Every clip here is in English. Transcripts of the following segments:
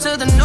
To the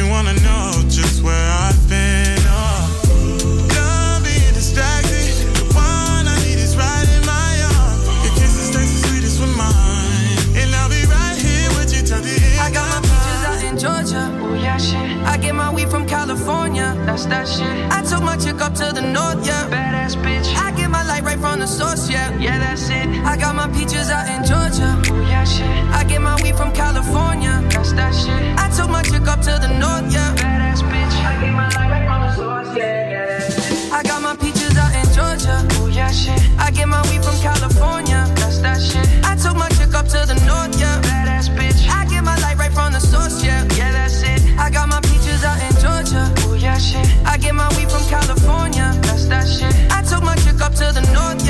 you wanna know just where I've been. Oh. Done being distracted. The one I need is right in my arms. Your kisses taste the sweetest with mine, and I'll be right here with you till the end. I got my peaches out in Georgia. Oh yeah, shit. I get my weed from California. That's that shit. I took my chick up to the north, yeah. Badass bitch. I get my light right from the source, yeah. Yeah, that's it. I got my peaches out in Georgia. Oh yeah, shit. I get my weed from California. That's that shit. I took my chick up to the north, yeah. Badass bitch. I get my light right from the source, yeah. Yeah, that's it. I got my peaches out in Georgia. Oh yeah, shit. I get my weed from California. That's that shit. I took my chick up to the north, yeah. Badass bitch. I get my light right from the source, yeah. Yeah, that's it. I got my peaches out in Georgia. Oh yeah, shit. I get my weed from California. That's that shit. I took my chick up to the north, yeah.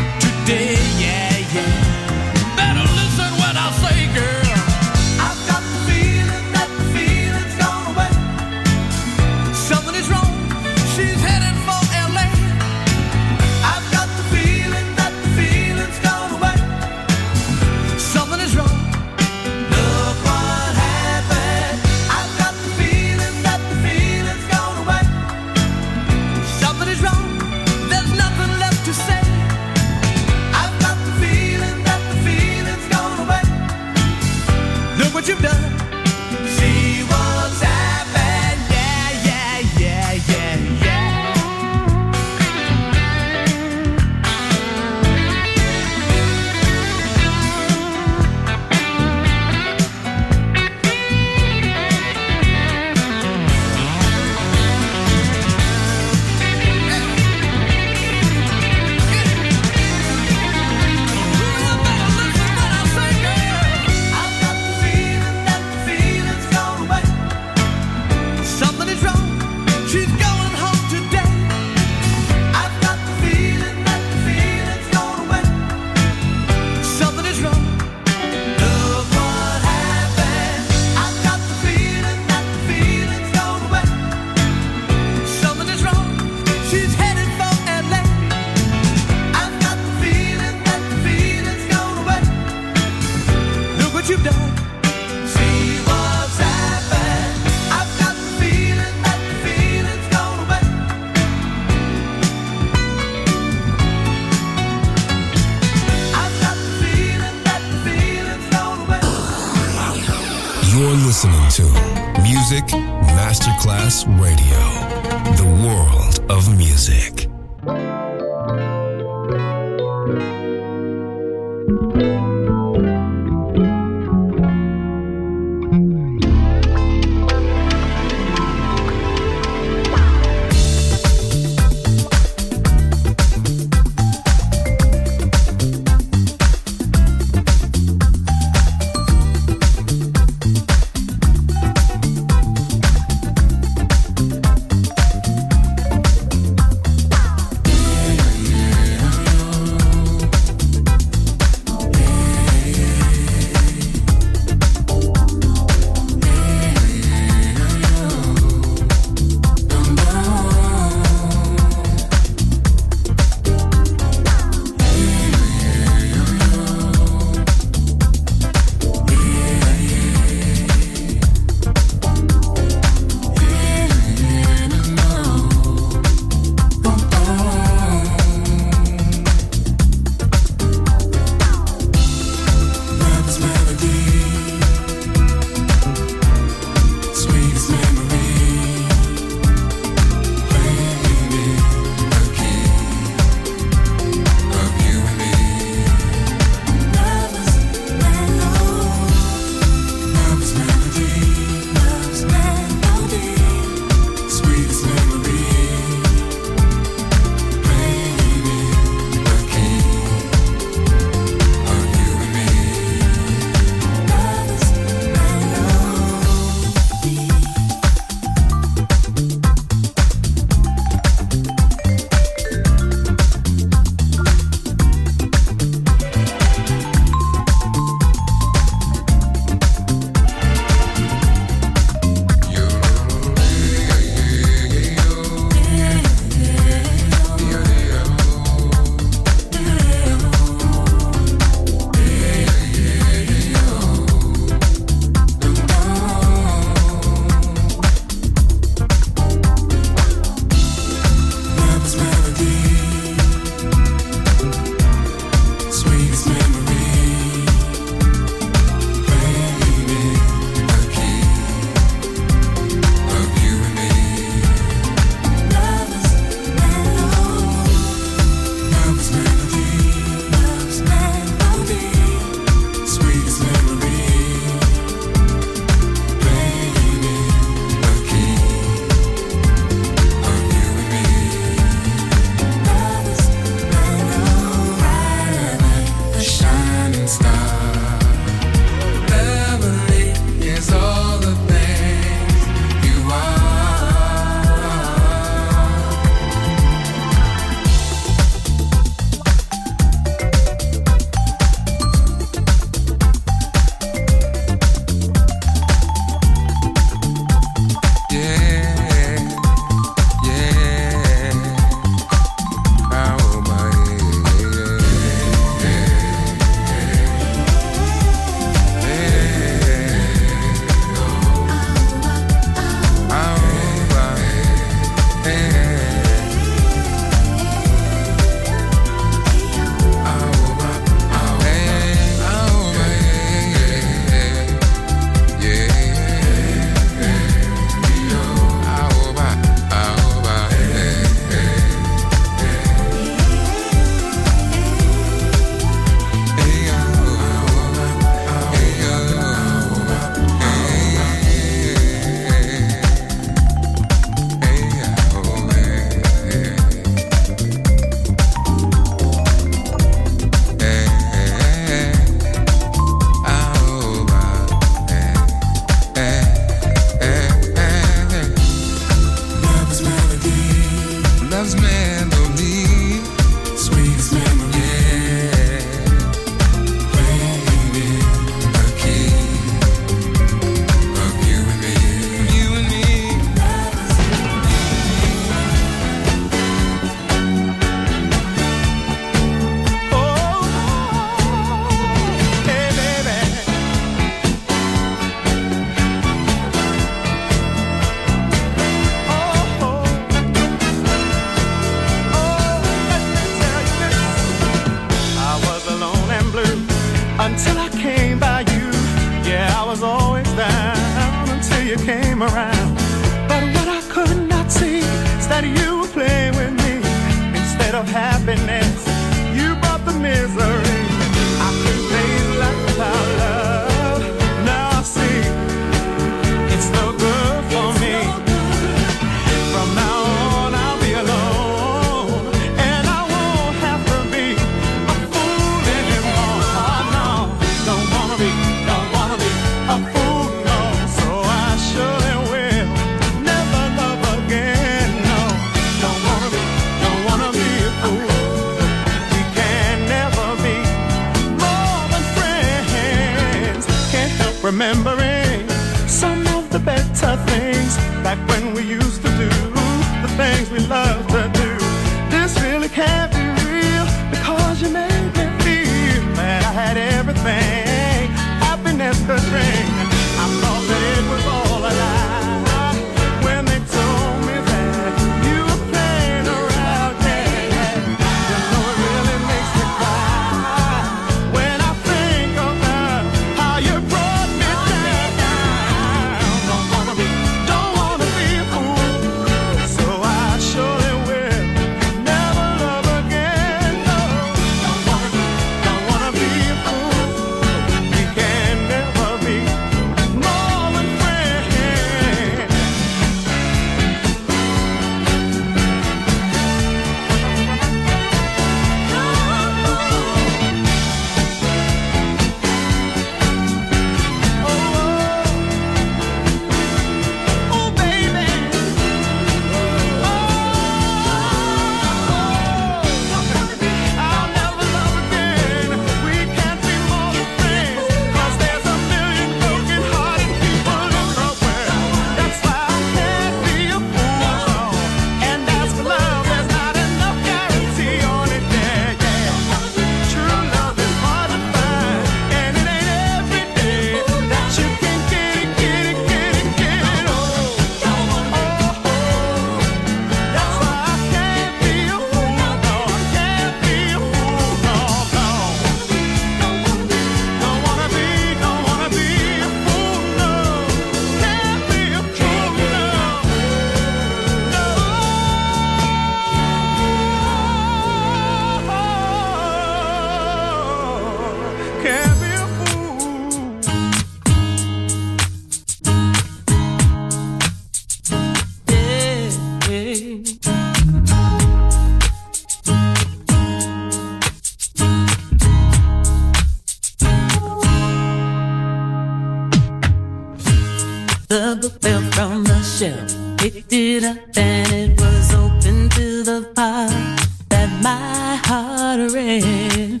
stuttering?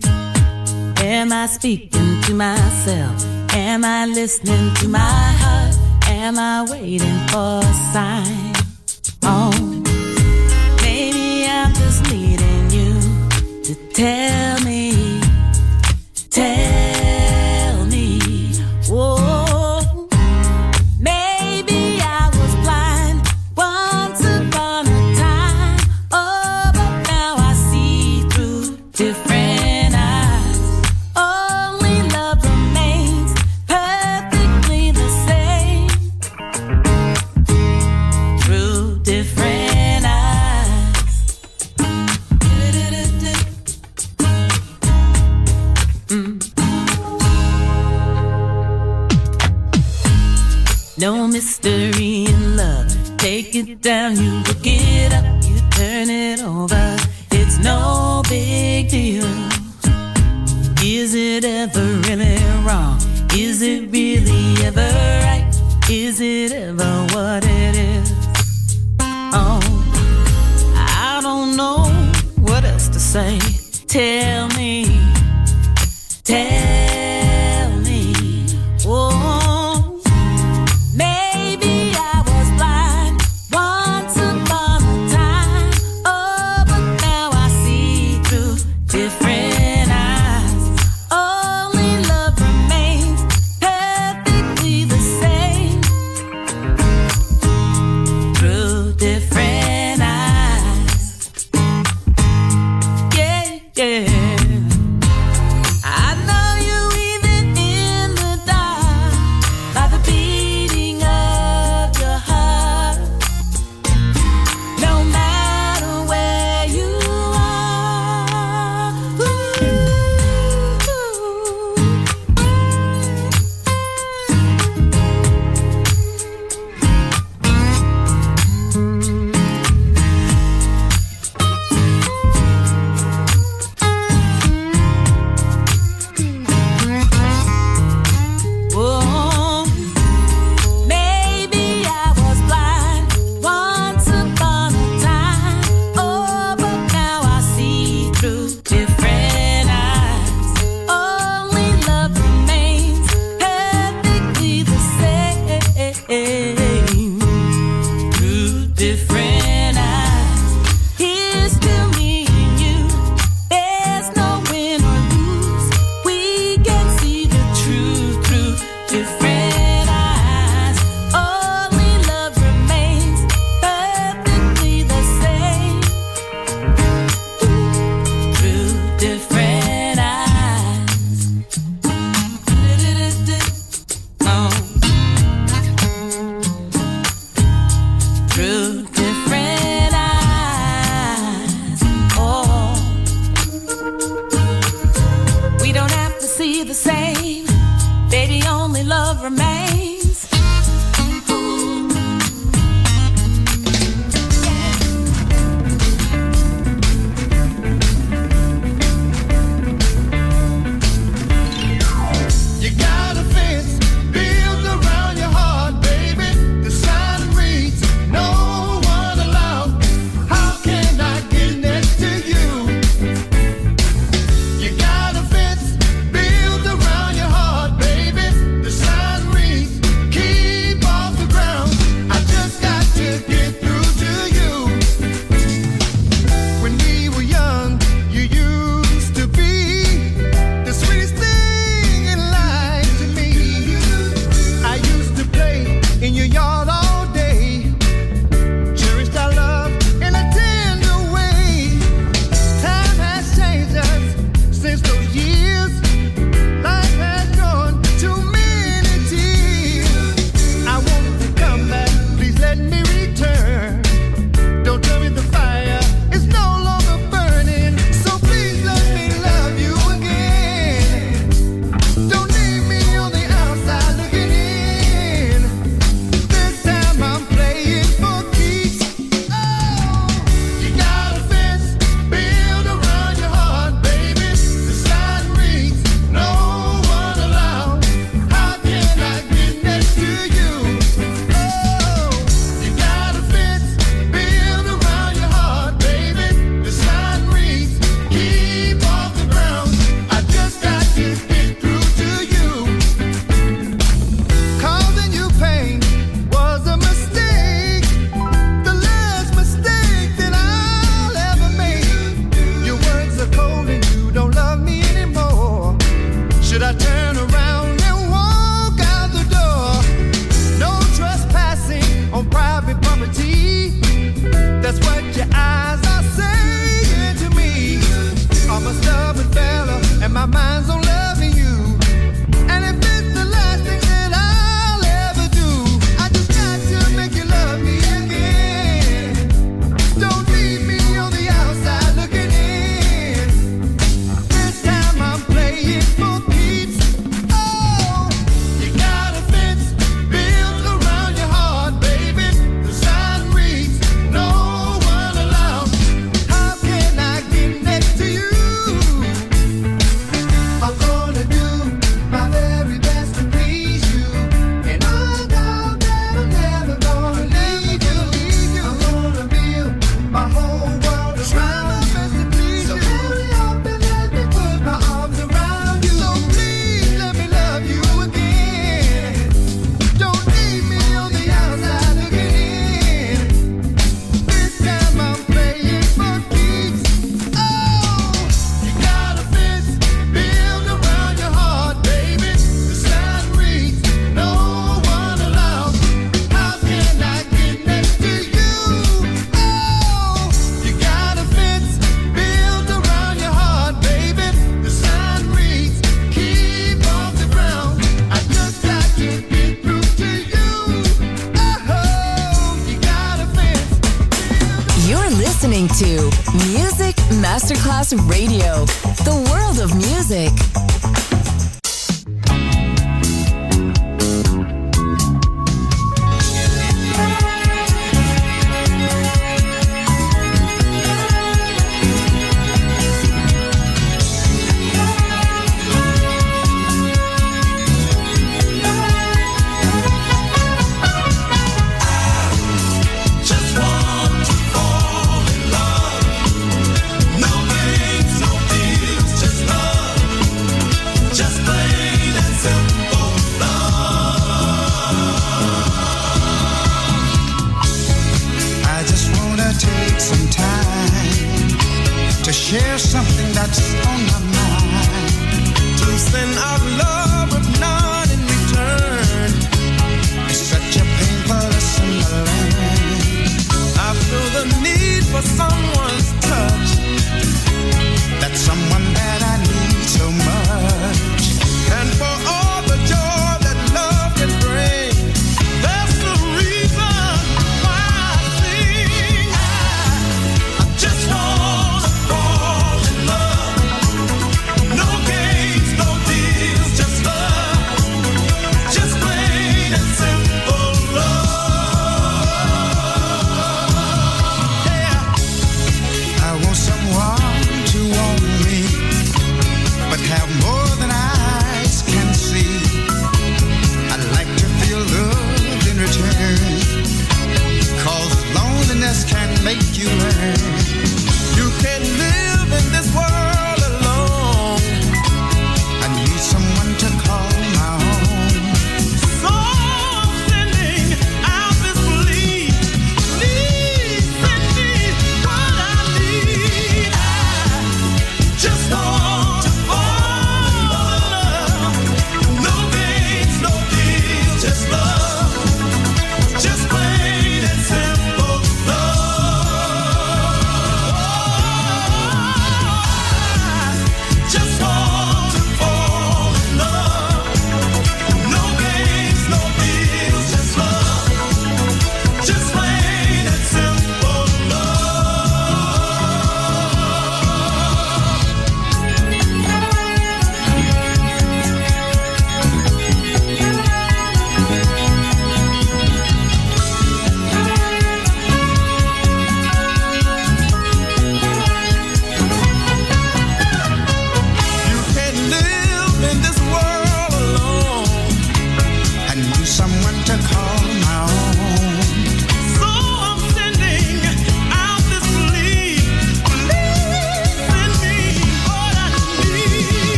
Am I speaking to myself? Am I listening to my heart? Am I waiting for a sign? Oh, maybe I'm just needing you to tell. it over? It's no big deal. Is it ever really wrong? Is it really ever right? Is it ever what it is? Oh, I don't know what else to say. Tell me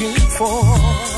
looking for.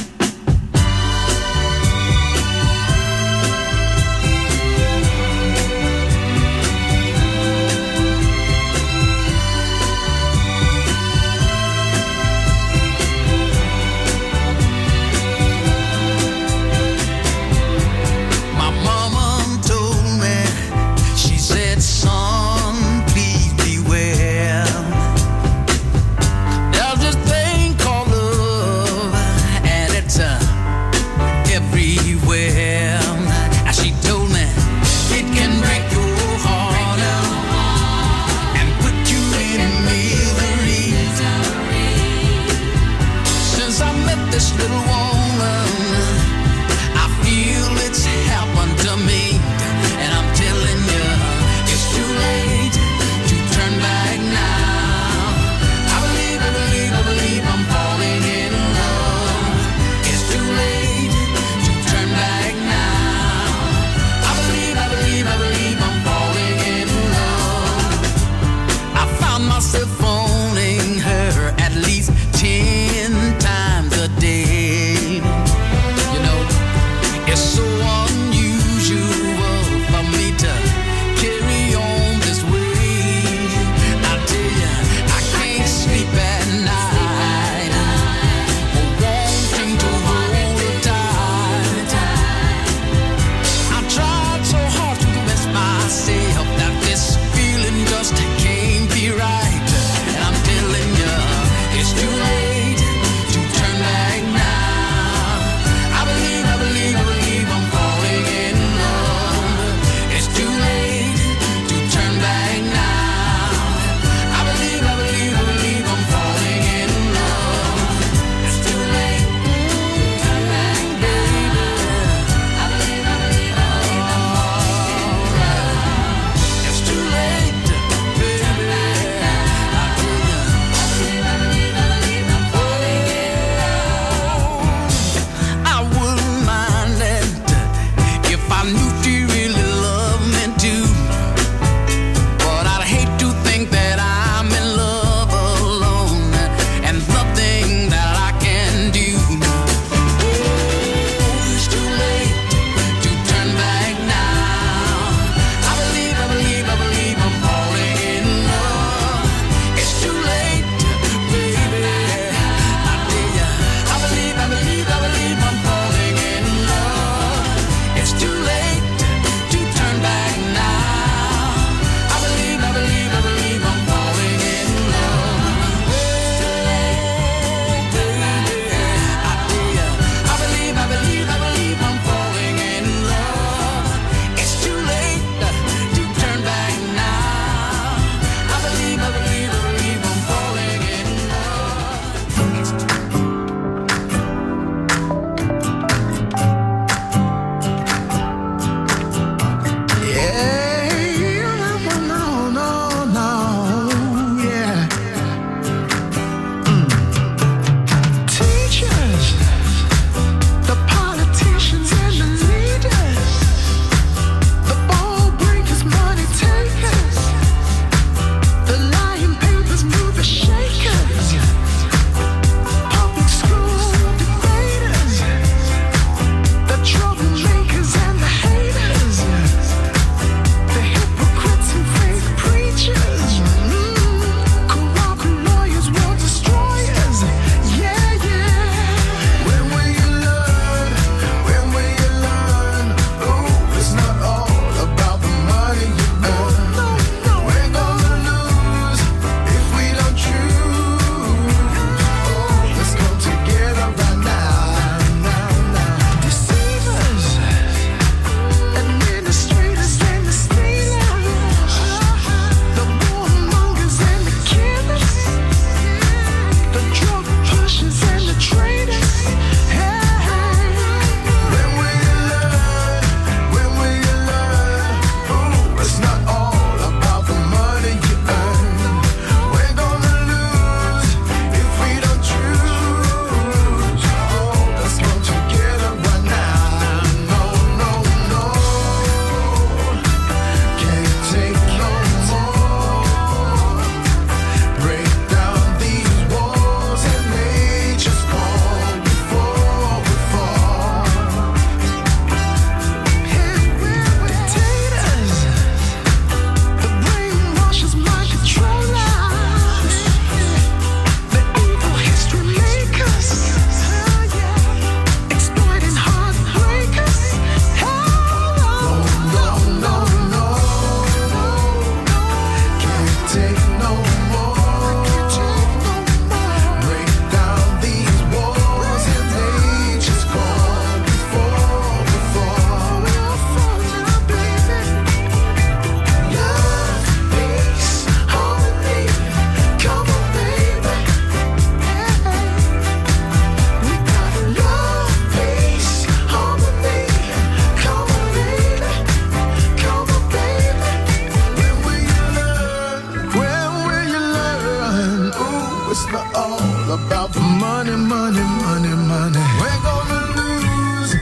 it's not all about the money, money, money, money. We're gonna lose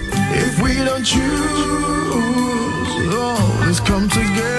if we don't choose. Oh, let's come together.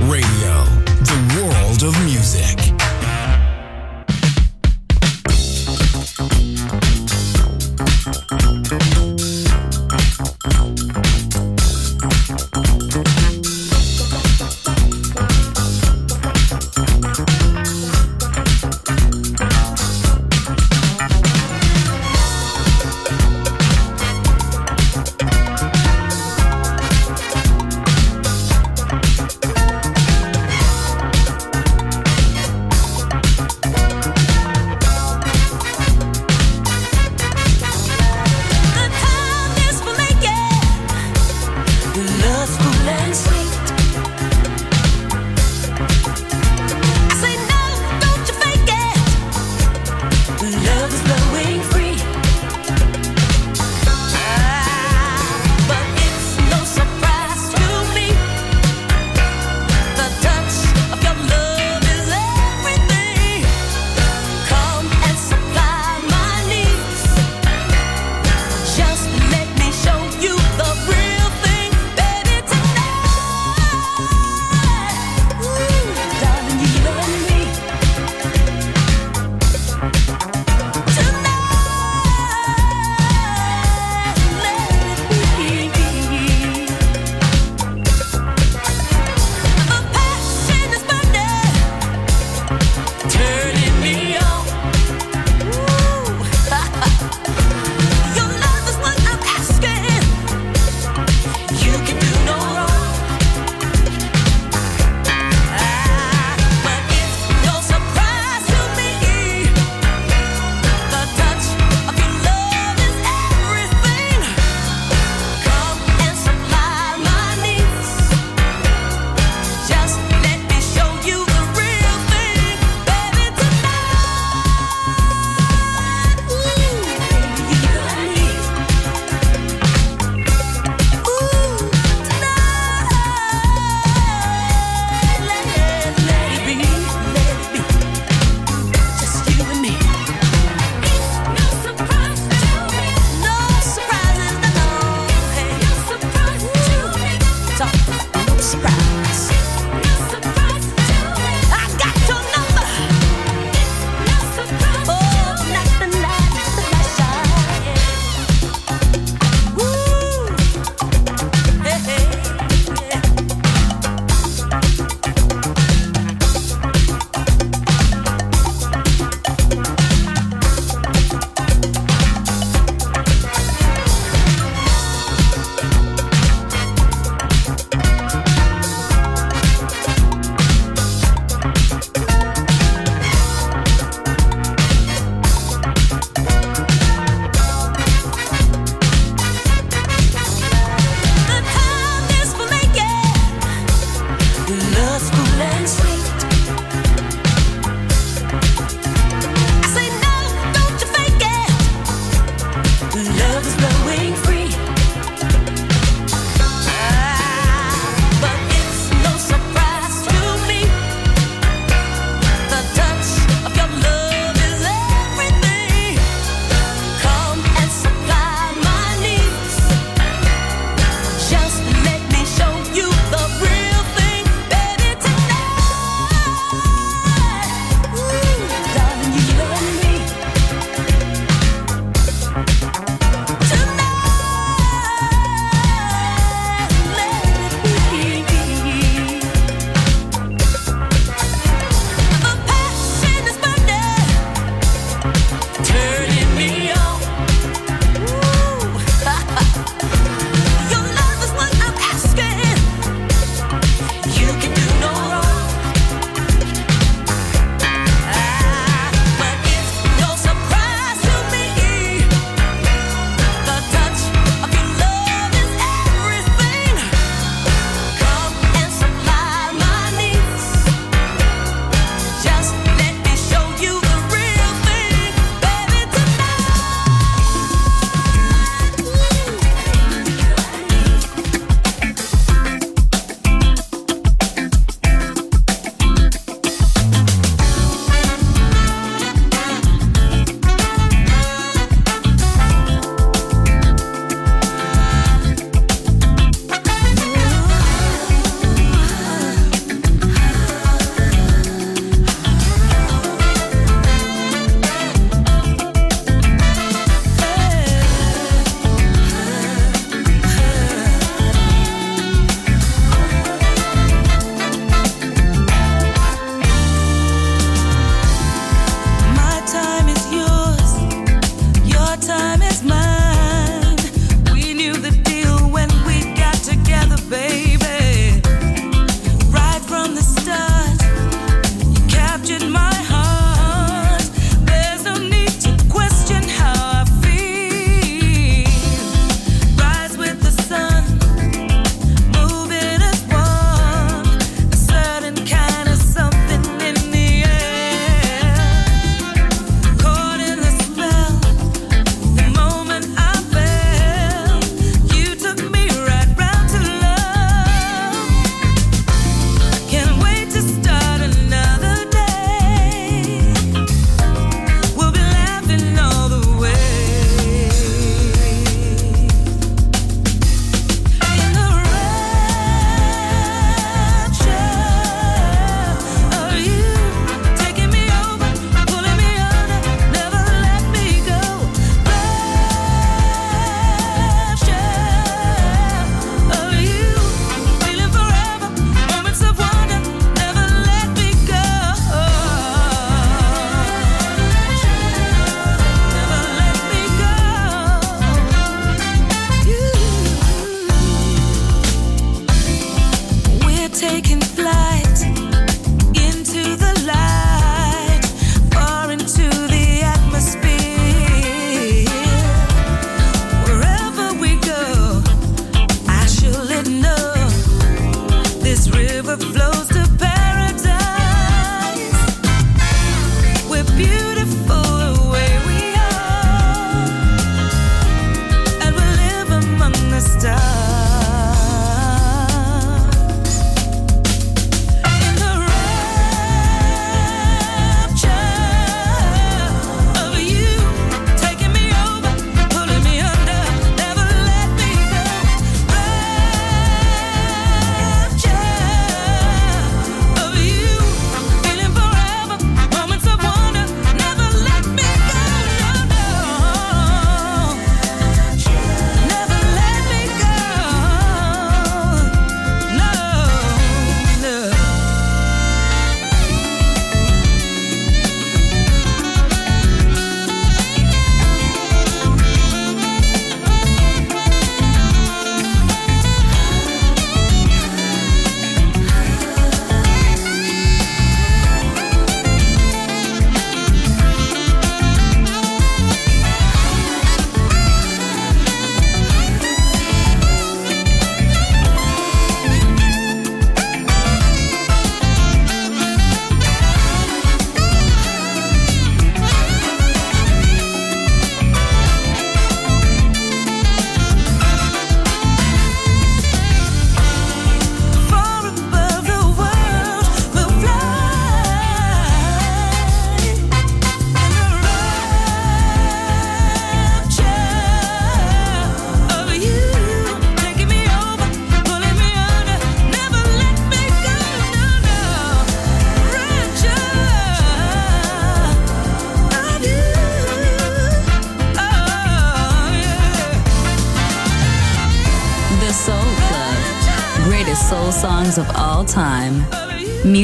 Radio.